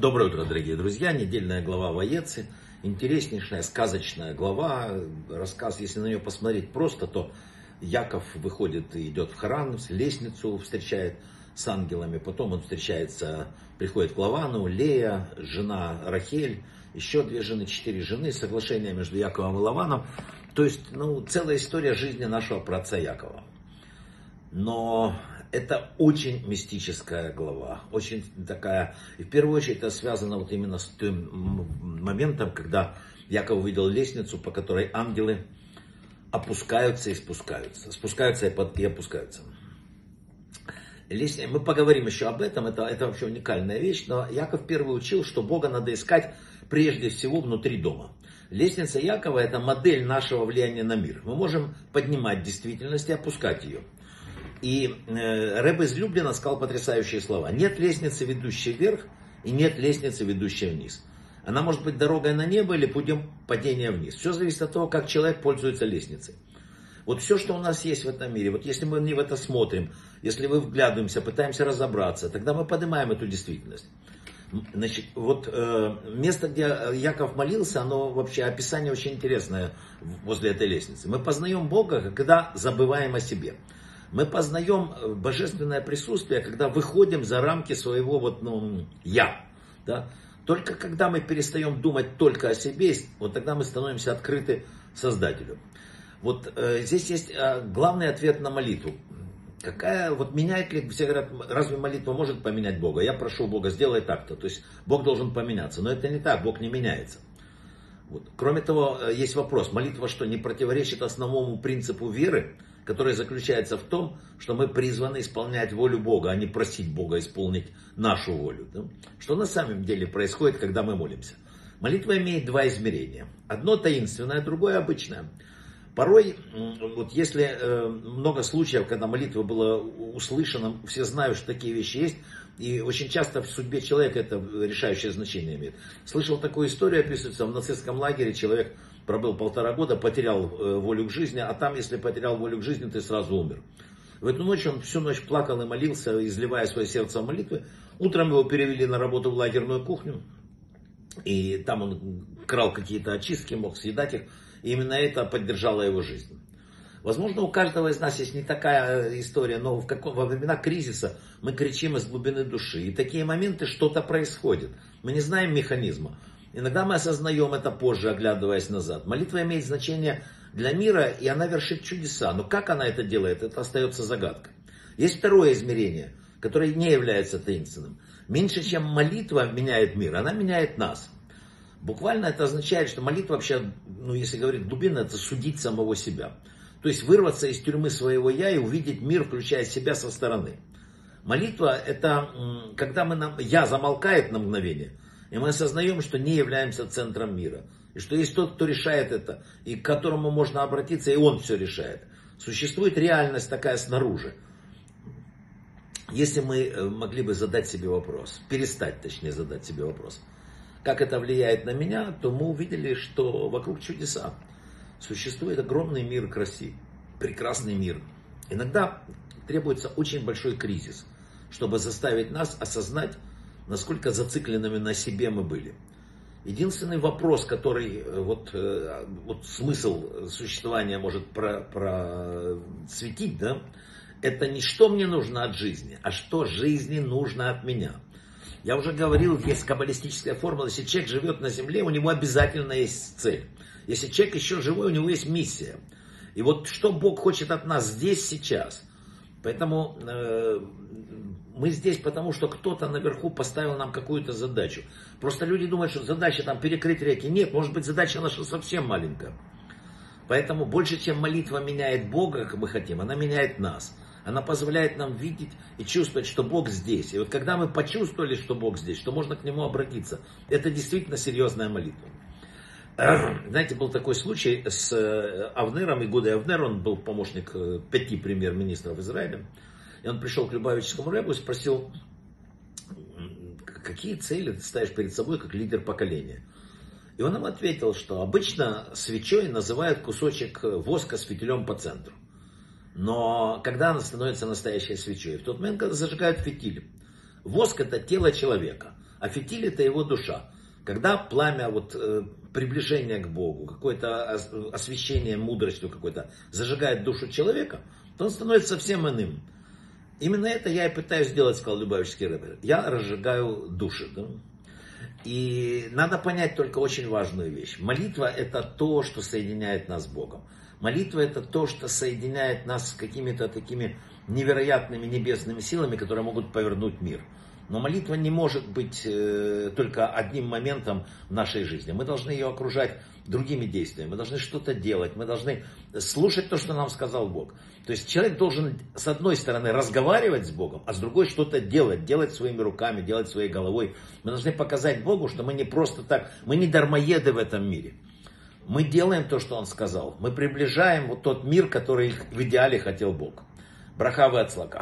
Доброе утро, дорогие друзья. Недельная глава Воецы. Интереснейшая, сказочная глава. Рассказ, если на нее посмотреть просто, то Яков выходит и идет в Харан, лестницу встречает с ангелами. Потом он встречается, приходит к Лавану, Лея, жена Рахель, еще две жены, четыре жены, соглашение между Яковом и Лаваном. То есть, ну, целая история жизни нашего праца Якова. Но это очень мистическая глава, очень такая, и в первую очередь это связано вот именно с тем моментом, когда Яков увидел лестницу, по которой ангелы опускаются и спускаются, спускаются и, под, и опускаются. Мы поговорим еще об этом, это, это вообще уникальная вещь, но Яков первый учил, что Бога надо искать прежде всего внутри дома. Лестница Якова это модель нашего влияния на мир. Мы можем поднимать действительность и опускать ее. И э, Рэб из сказал потрясающие слова. Нет лестницы, ведущей вверх, и нет лестницы, ведущей вниз. Она может быть дорогой на небо или путем падения вниз. Все зависит от того, как человек пользуется лестницей. Вот все, что у нас есть в этом мире, вот если мы не в это смотрим, если мы вглядываемся, пытаемся разобраться, тогда мы поднимаем эту действительность. Значит, вот э, место, где Яков молился, оно вообще описание очень интересное возле этой лестницы. Мы познаем Бога, когда забываем о себе мы познаем э, божественное присутствие, когда выходим за рамки своего вот, ну, я. Да? Только когда мы перестаем думать только о себе, вот тогда мы становимся открыты Создателю. Вот э, здесь есть э, главный ответ на молитву. Какая, вот меняет ли, все говорят, разве молитва может поменять Бога? Я прошу Бога, сделай так-то. То есть Бог должен поменяться. Но это не так, Бог не меняется. Вот. Кроме того, э, есть вопрос, молитва что, не противоречит основному принципу веры? Которая заключается в том, что мы призваны исполнять волю Бога, а не просить Бога исполнить нашу волю. Да? Что на самом деле происходит, когда мы молимся? Молитва имеет два измерения. Одно таинственное, другое обычное. Порой, вот если э, много случаев, когда молитва была услышана, все знают, что такие вещи есть, и очень часто в судьбе человека это решающее значение имеет. Слышал такую историю, описывается, в нацистском лагере человек пробыл полтора года, потерял э, волю к жизни, а там, если потерял волю к жизни, ты сразу умер. В эту ночь он всю ночь плакал и молился, изливая свое сердце в молитвы. Утром его перевели на работу в лагерную кухню, и там он крал какие-то очистки, мог съедать их, и именно это поддержало его жизнь. Возможно, у каждого из нас есть не такая э, история, но в каком, во времена кризиса мы кричим из глубины души. И такие моменты что-то происходит. Мы не знаем механизма. Иногда мы осознаем это позже, оглядываясь назад. Молитва имеет значение для мира, и она вершит чудеса. Но как она это делает, это остается загадкой. Есть второе измерение, которое не является таинственным. Меньше, чем молитва меняет мир, она меняет нас. Буквально это означает, что молитва вообще, ну если говорить глубинно, это судить самого себя. То есть вырваться из тюрьмы своего я и увидеть мир, включая себя со стороны. Молитва это когда мы нам, я замолкает на мгновение, и мы осознаем, что не являемся центром мира. И что есть тот, кто решает это, и к которому можно обратиться, и он все решает. Существует реальность такая снаружи. Если мы э, могли бы задать себе вопрос, перестать точнее задать себе вопрос, как это влияет на меня, то мы увидели, что вокруг чудеса. Существует огромный мир краси, прекрасный мир. Иногда требуется очень большой кризис, чтобы заставить нас осознать, насколько зацикленными на себе мы были. Единственный вопрос, который э, вот, э, вот смысл существования может просветить, да, это не что мне нужно от жизни, а что жизни нужно от меня. Я уже говорил, есть каббалистическая формула, если человек живет на земле, у него обязательно есть цель. Если человек еще живой, у него есть миссия. И вот что Бог хочет от нас здесь, сейчас. Поэтому э, мы здесь потому, что кто-то наверху поставил нам какую-то задачу. Просто люди думают, что задача там перекрыть реки. Нет, может быть задача наша совсем маленькая. Поэтому больше, чем молитва меняет Бога, как мы хотим, она меняет нас. Она позволяет нам видеть и чувствовать, что Бог здесь. И вот когда мы почувствовали, что Бог здесь, что можно к Нему обратиться, это действительно серьезная молитва. Знаете, был такой случай с э, Авнером, Игудой Авнер, он был помощник э, пяти премьер-министров Израиля. И он пришел к Любавическому рэбу и спросил, какие цели ты ставишь перед собой как лидер поколения? И он им ответил, что обычно свечой называют кусочек воска с фитилем по центру. Но когда она становится настоящей свечой? В тот момент, когда зажигают фитиль. Воск это тело человека, а фитиль это его душа. Когда пламя вот, э, приближения к Богу, какое-то освещение мудростью какой-то зажигает душу человека, то он становится совсем иным. Именно это я и пытаюсь сделать, сказал Любавический рэпер. Я разжигаю души. Да? И надо понять только очень важную вещь. Молитва это то, что соединяет нас с Богом. Молитва это то, что соединяет нас с какими-то такими невероятными небесными силами, которые могут повернуть мир. Но молитва не может быть э, только одним моментом нашей жизни. Мы должны ее окружать другими действиями. Мы должны что-то делать. Мы должны слушать то, что нам сказал Бог. То есть человек должен с одной стороны разговаривать с Богом, а с другой что-то делать. Делать своими руками, делать своей головой. Мы должны показать Богу, что мы не просто так, мы не дармоеды в этом мире. Мы делаем то, что Он сказал. Мы приближаем вот тот мир, который в идеале хотел Бог. Брахавы от слака.